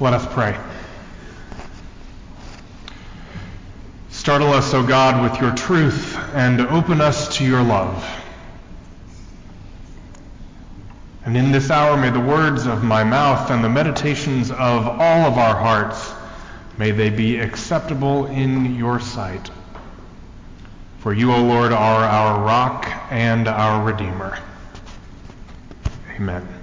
Let us pray. Startle us, O God, with your truth and open us to your love. And in this hour may the words of my mouth and the meditations of all of our hearts, may they be acceptable in your sight. For you, O Lord, are our rock and our Redeemer. Amen.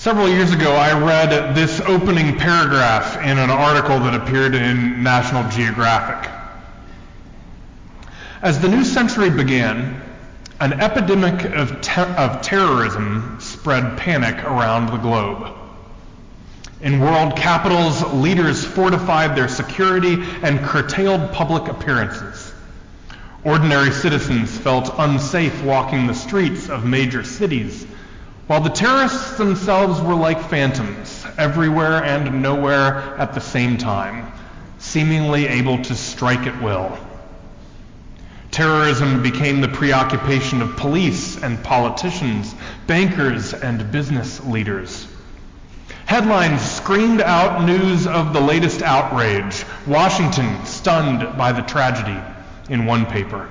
Several years ago, I read this opening paragraph in an article that appeared in National Geographic. As the new century began, an epidemic of, of terrorism spread panic around the globe. In world capitals, leaders fortified their security and curtailed public appearances. Ordinary citizens felt unsafe walking the streets of major cities, while the terrorists themselves were like phantoms, everywhere and nowhere at the same time, seemingly able to strike at will. Terrorism became the preoccupation of police and politicians, bankers and business leaders. Headlines screamed out news of the latest outrage. Washington stunned by the tragedy in one paper,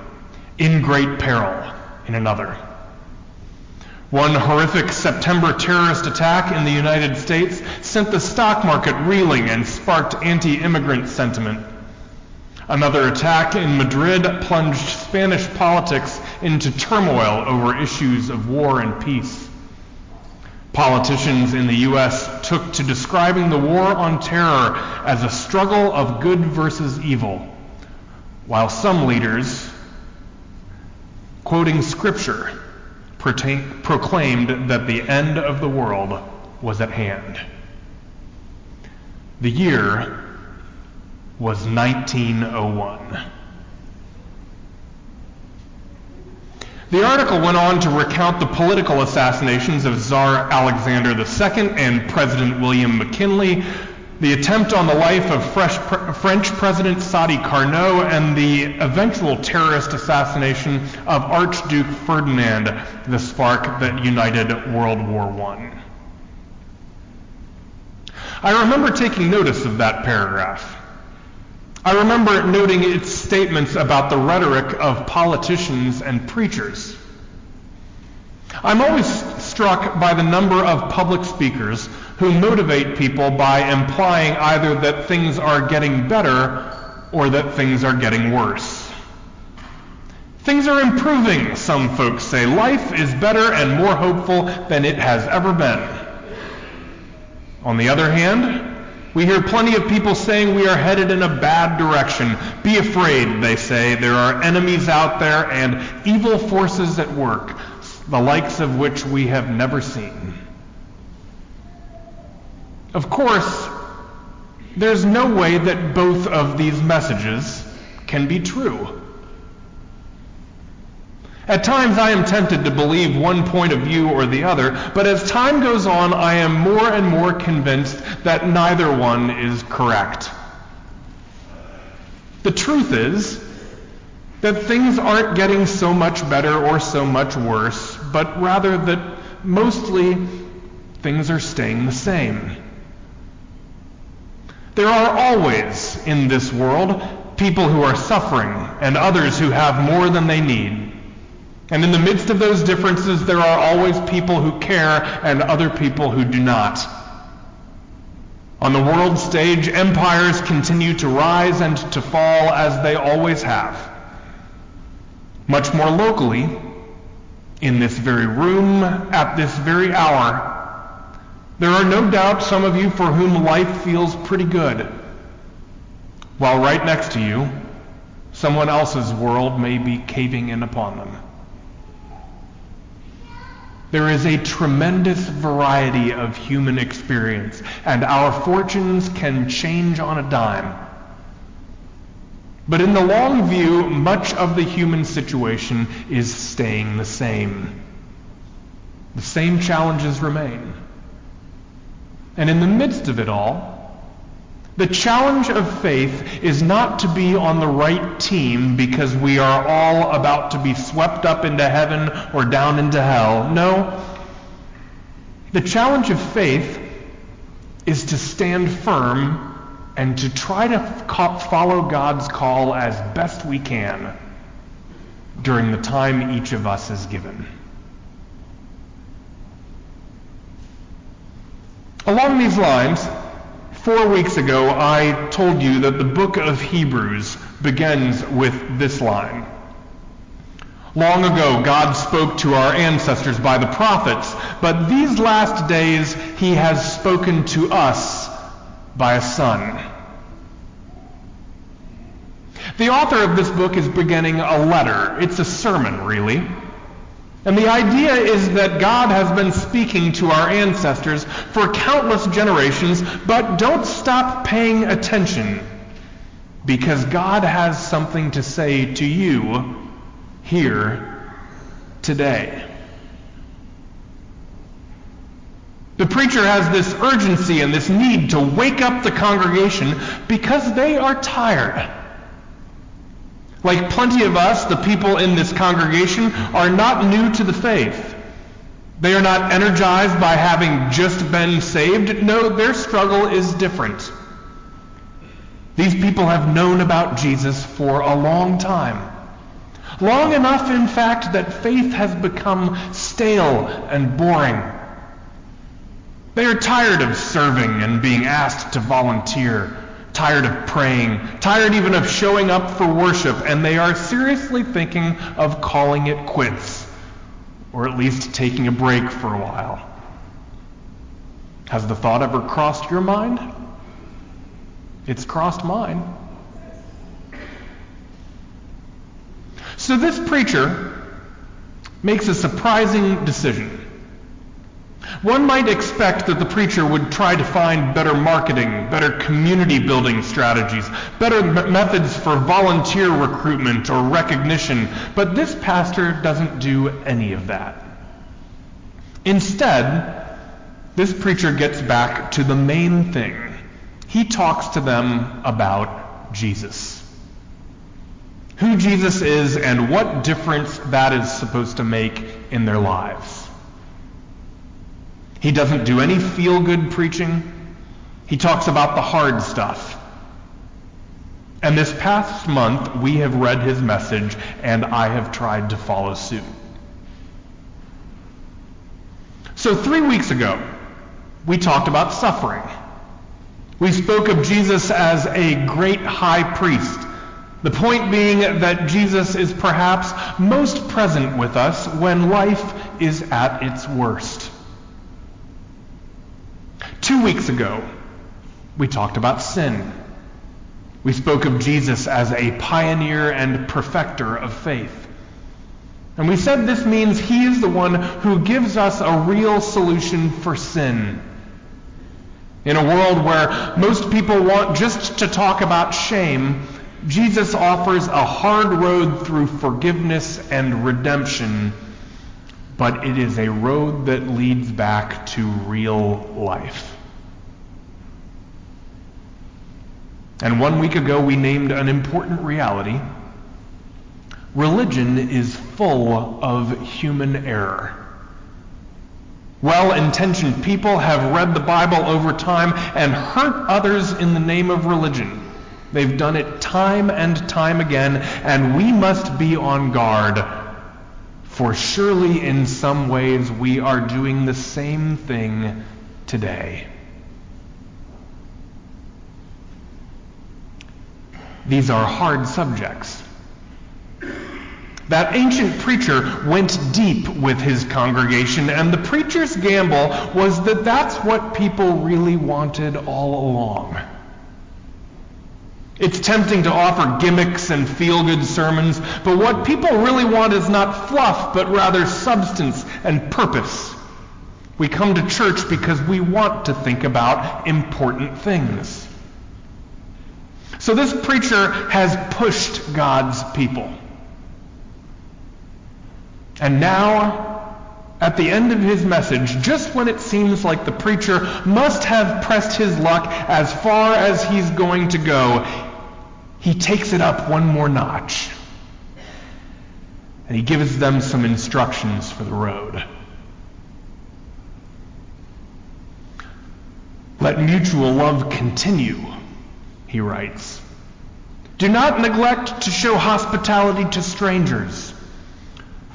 in great peril in another. One horrific September terrorist attack in the United States sent the stock market reeling and sparked anti-immigrant sentiment. Another attack in Madrid plunged Spanish politics into turmoil over issues of war and peace. Politicians in the U.S. took to describing the war on terror as a struggle of good versus evil, while some leaders, quoting scripture, proclaimed that the end of the world was at hand. The year was 1901. The article went on to recount the political assassinations of Tsar Alexander II and President William McKinley, the attempt on the life of French President Sadi Carnot, and the eventual terrorist assassination of Archduke Ferdinand, the spark that united World War I. I remember taking notice of that paragraph. I remember noting its statements about the rhetoric of politicians and preachers. I'm always struck by the number of public speakers who motivate people by implying either that things are getting better or that things are getting worse. Things are improving, some folks say. Life is better and more hopeful than it has ever been. On the other hand, we hear plenty of people saying we are headed in a bad direction. Be afraid, they say. There are enemies out there and evil forces at work, the likes of which we have never seen. Of course, there's no way that both of these messages can be true. At times I am tempted to believe one point of view or the other, but as time goes on, I am more and more convinced that neither one is correct. The truth is that things aren't getting so much better or so much worse, but rather that mostly things are staying the same. There are always in this world people who are suffering and others who have more than they need. And in the midst of those differences, there are always people who care and other people who do not. On the world stage, empires continue to rise and to fall as they always have. Much more locally, in this very room, at this very hour, there are no doubt some of you for whom life feels pretty good. While right next to you, someone else's world may be caving in upon them. There is a tremendous variety of human experience, and our fortunes can change on a dime. But in the long view, much of the human situation is staying the same. The same challenges remain. And in the midst of it all, the challenge of faith is not to be on the right team because we are all about to be swept up into heaven or down into hell. No. The challenge of faith is to stand firm and to try to follow God's call as best we can during the time each of us is given. Along these lines, four weeks ago I told you that the book of Hebrews begins with this line. Long ago, God spoke to our ancestors by the prophets, but these last days he has spoken to us by a son. The author of this book is beginning a letter. It's a sermon, really. And the idea is that God has been speaking to our ancestors for countless generations, but don't stop paying attention because God has something to say to you here today. The preacher has this urgency and this need to wake up the congregation because they are tired. Like plenty of us, the people in this congregation are not new to the faith. They are not energized by having just been saved. No, their struggle is different. These people have known about Jesus for a long time. Long enough, in fact, that faith has become stale and boring. They are tired of serving and being asked to volunteer tired of praying, tired even of showing up for worship, and they are seriously thinking of calling it quits, or at least taking a break for a while. Has the thought ever crossed your mind? It's crossed mine. So this preacher makes a surprising decision. One might expect that the preacher would try to find better marketing, better community building strategies, better methods for volunteer recruitment or recognition, but this pastor doesn't do any of that. Instead, this preacher gets back to the main thing. He talks to them about Jesus. Who Jesus is and what difference that is supposed to make in their lives. He doesn't do any feel good preaching. He talks about the hard stuff. And this past month, we have read his message, and I have tried to follow suit. So, three weeks ago, we talked about suffering. We spoke of Jesus as a great high priest. The point being that Jesus is perhaps most present with us when life is at its worst. Two weeks ago, we talked about sin. We spoke of Jesus as a pioneer and perfecter of faith. And we said this means he is the one who gives us a real solution for sin. In a world where most people want just to talk about shame, Jesus offers a hard road through forgiveness and redemption, but it is a road that leads back to real life. And one week ago, we named an important reality. Religion is full of human error. Well intentioned people have read the Bible over time and hurt others in the name of religion. They've done it time and time again, and we must be on guard. For surely in some ways we are doing the same thing today. These are hard subjects. That ancient preacher went deep with his congregation, and the preacher's gamble was that that's what people really wanted all along. It's tempting to offer gimmicks and feel good sermons, but what people really want is not fluff, but rather substance and purpose. We come to church because we want to think about important things. So this preacher has pushed God's people. And now, at the end of his message, just when it seems like the preacher must have pressed his luck as far as he's going to go, he takes it up one more notch. And he gives them some instructions for the road. Let mutual love continue, he writes. Do not neglect to show hospitality to strangers.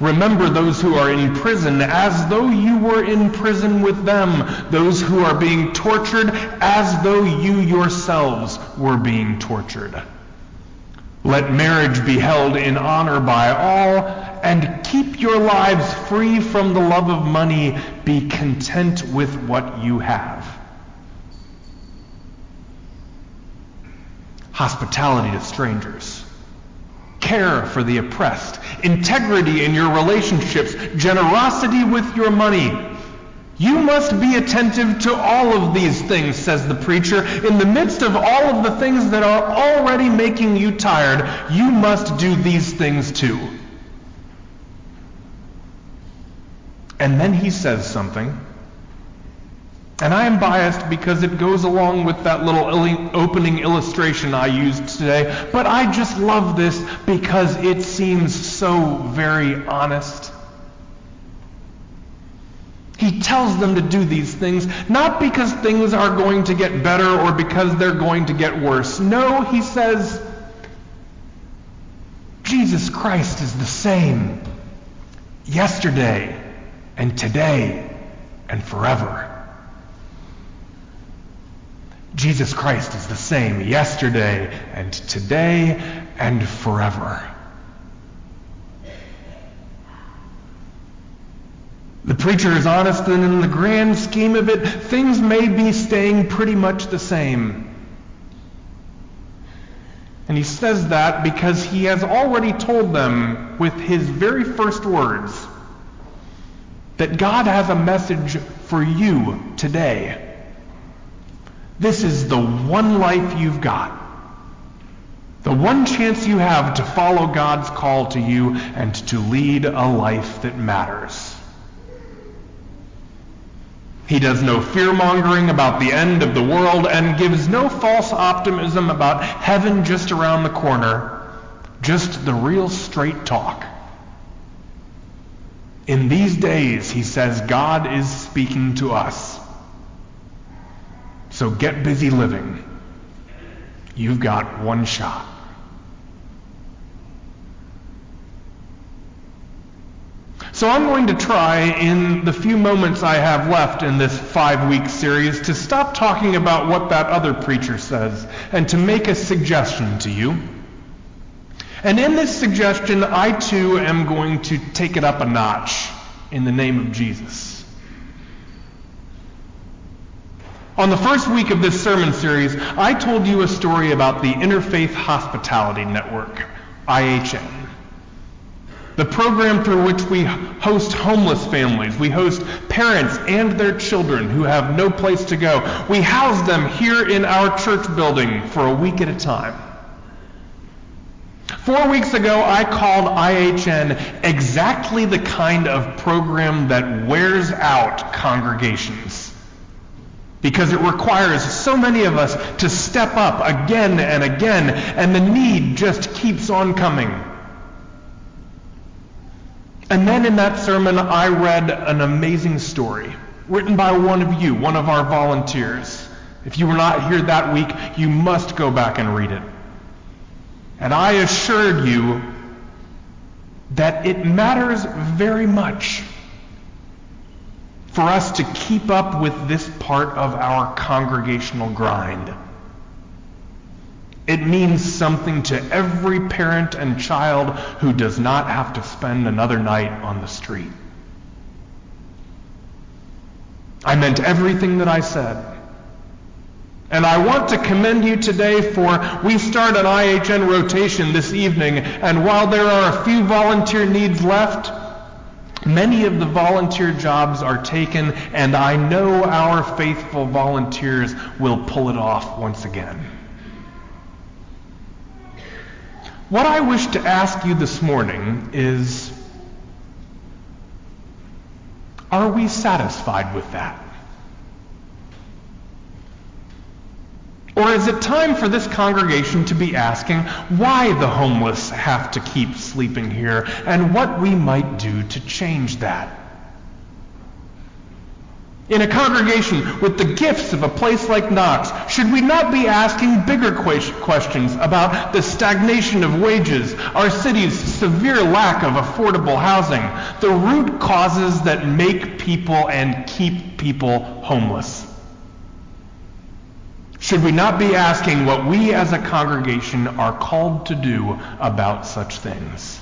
Remember those who are in prison as though you were in prison with them, those who are being tortured as though you yourselves were being tortured. Let marriage be held in honor by all, and keep your lives free from the love of money. Be content with what you have. Hospitality to strangers care for the oppressed, integrity in your relationships, generosity with your money. You must be attentive to all of these things, says the preacher. In the midst of all of the things that are already making you tired, you must do these things too. And then he says something and I am biased because it goes along with that little opening illustration I used today, but I just love this because it seems so very honest. He tells them to do these things not because things are going to get better or because they're going to get worse. No, he says, Jesus Christ is the same yesterday and today and forever. Jesus Christ is the same yesterday and today and forever. The preacher is honest, and in the grand scheme of it, things may be staying pretty much the same. And he says that because he has already told them with his very first words that God has a message for you today. This is the one life you've got. The one chance you have to follow God's call to you and to lead a life that matters. He does no fear mongering about the end of the world and gives no false optimism about heaven just around the corner, just the real straight talk. In these days, he says, God is speaking to us. So get busy living. You've got one shot. So I'm going to try, in the few moments I have left in this five week series, to stop talking about what that other preacher says and to make a suggestion to you. And in this suggestion, I too am going to take it up a notch in the name of Jesus. On the first week of this sermon series, I told you a story about the Interfaith Hospitality Network, IHN. The program through which we host homeless families. We host parents and their children who have no place to go. We house them here in our church building for a week at a time. Four weeks ago, I called IHN exactly the kind of program that wears out congregations because it requires so many of us to step up again and again, and the need just keeps on coming. And then in that sermon, I read an amazing story written by one of you, one of our volunteers. If you were not here that week, you must go back and read it. And I assured you that it matters very much for us to keep up with this part of our congregational grind. It means something to every parent and child who does not have to spend another night on the street. I meant everything that I said. And I want to commend you today for we start an IHN rotation this evening, and while there are a few volunteer needs left, Many of the volunteer jobs are taken, and I know our faithful volunteers will pull it off once again. What I wish to ask you this morning is Are we satisfied with that? Or is it time for this congregation to be asking why the homeless have to keep sleeping here and what we might do to change that? In a congregation with the gifts of a place like Knox, should we not be asking bigger questions about the stagnation of wages, our city's severe lack of affordable housing, the root causes that make people and keep people homeless? Should we not be asking what we as a congregation are called to do about such things?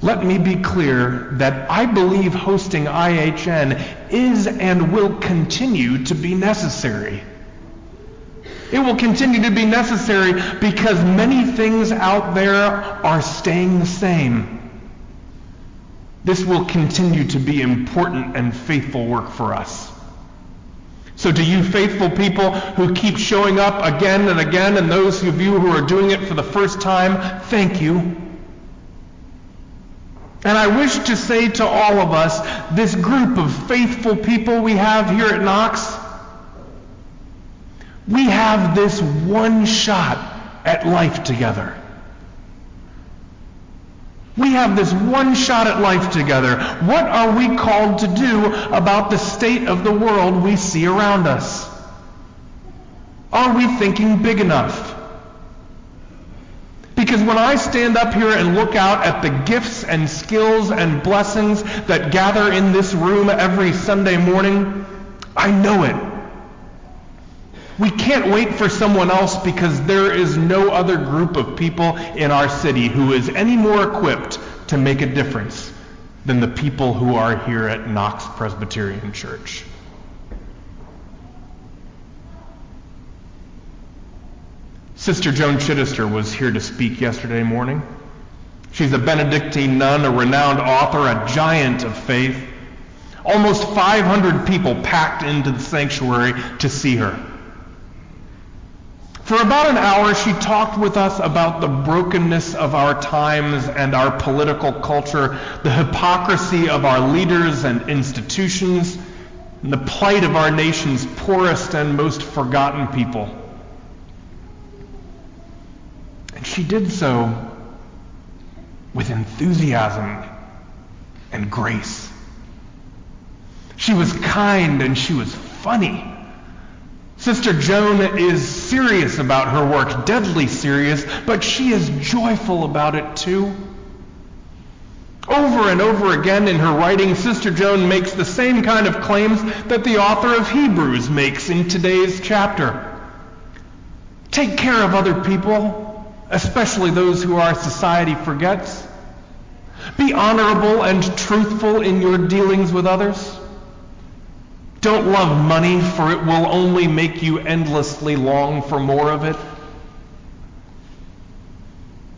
Let me be clear that I believe hosting IHN is and will continue to be necessary. It will continue to be necessary because many things out there are staying the same. This will continue to be important and faithful work for us. So to you faithful people who keep showing up again and again, and those of you who are doing it for the first time, thank you. And I wish to say to all of us, this group of faithful people we have here at Knox, we have this one shot at life together. We have this one shot at life together. What are we called to do about the state of the world we see around us? Are we thinking big enough? Because when I stand up here and look out at the gifts and skills and blessings that gather in this room every Sunday morning, I know it. We can't wait for someone else because there is no other group of people in our city who is any more equipped to make a difference than the people who are here at Knox Presbyterian Church. Sister Joan Chittister was here to speak yesterday morning. She's a Benedictine nun, a renowned author, a giant of faith. Almost 500 people packed into the sanctuary to see her. For about an hour, she talked with us about the brokenness of our times and our political culture, the hypocrisy of our leaders and institutions, and the plight of our nation's poorest and most forgotten people. And she did so with enthusiasm and grace. She was kind and she was funny. Sister Joan is serious about her work, deadly serious, but she is joyful about it too. Over and over again in her writing, Sister Joan makes the same kind of claims that the author of Hebrews makes in today's chapter. Take care of other people especially those who our society forgets. Be honorable and truthful in your dealings with others. Don't love money, for it will only make you endlessly long for more of it.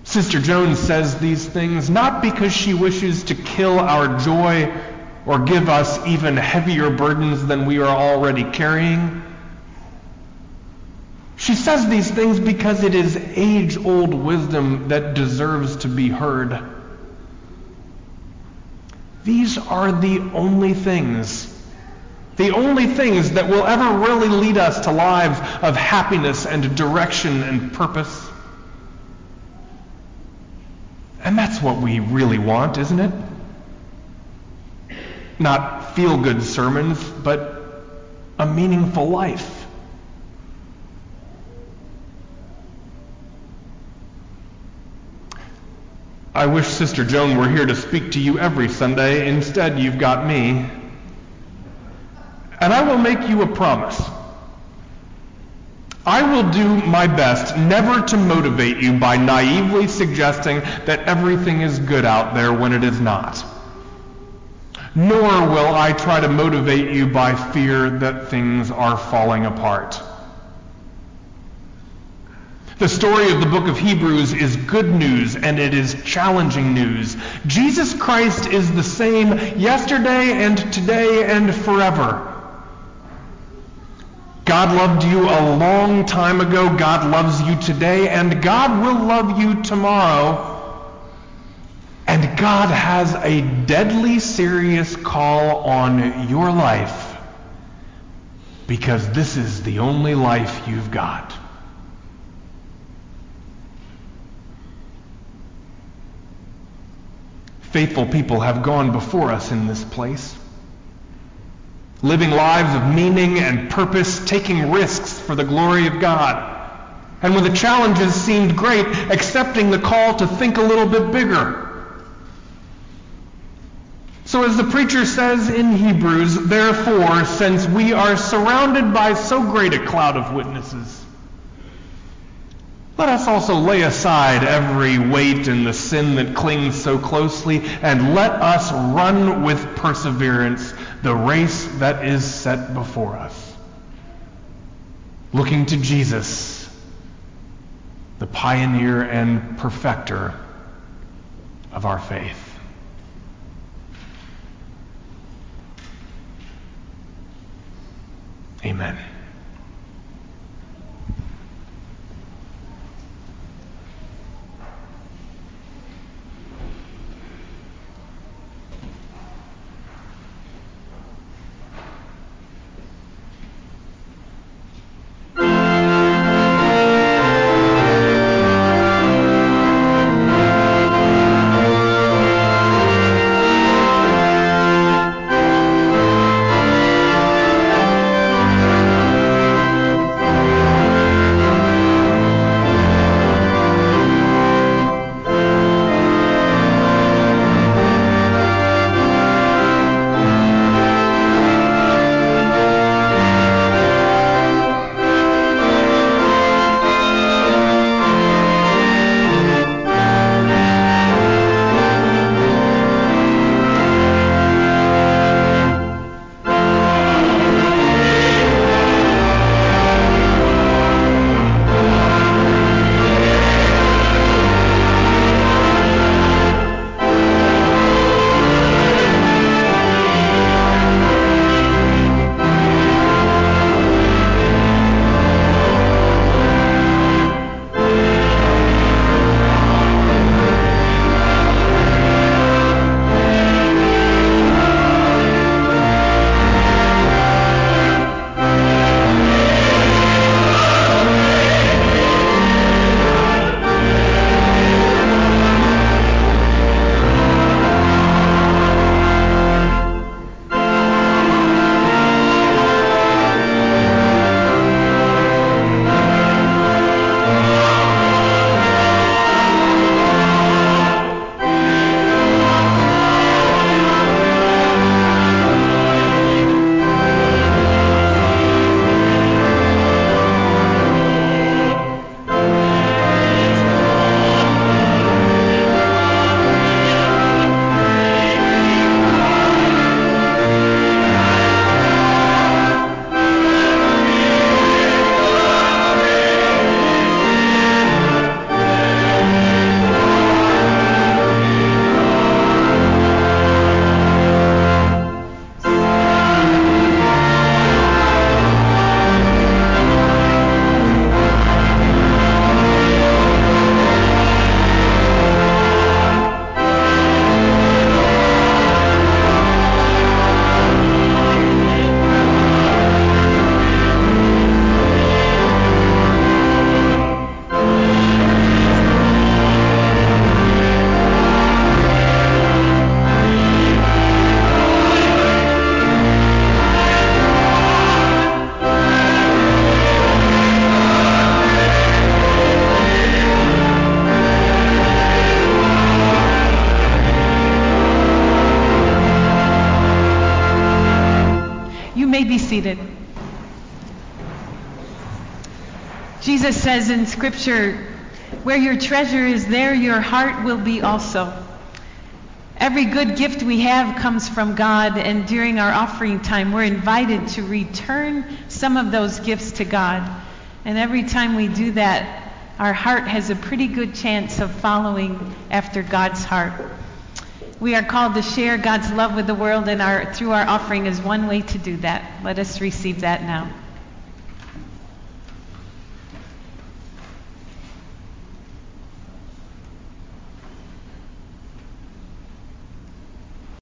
Sister Joan says these things not because she wishes to kill our joy or give us even heavier burdens than we are already carrying she says these things because it is age old wisdom that deserves to be heard. These are the only things, the only things that will ever really lead us to lives of happiness and direction and purpose. And that's what we really want, isn't it? Not feel good sermons, but a meaningful life. I wish Sister Joan were here to speak to you every Sunday. Instead, you've got me. And I will make you a promise. I will do my best never to motivate you by naively suggesting that everything is good out there when it is not. Nor will I try to motivate you by fear that things are falling apart. The story of the book of Hebrews is good news and it is challenging news. Jesus Christ is the same yesterday and today and forever. God loved you a long time ago. God loves you today and God will love you tomorrow. And God has a deadly serious call on your life because this is the only life you've got. Faithful people have gone before us in this place, living lives of meaning and purpose, taking risks for the glory of God. And when the challenges seemed great, accepting the call to think a little bit bigger. So, as the preacher says in Hebrews, therefore, since we are surrounded by so great a cloud of witnesses, let us also lay aside every weight and the sin that clings so closely, and let us run with perseverance the race that is set before us. Looking to Jesus, the pioneer and perfecter of our faith. Amen. Jesus says in Scripture, where your treasure is, there your heart will be also. Every good gift we have comes from God, and during our offering time, we're invited to return some of those gifts to God. And every time we do that, our heart has a pretty good chance of following after God's heart. We are called to share God's love with the world, and our, through our offering is one way to do that. Let us receive that now.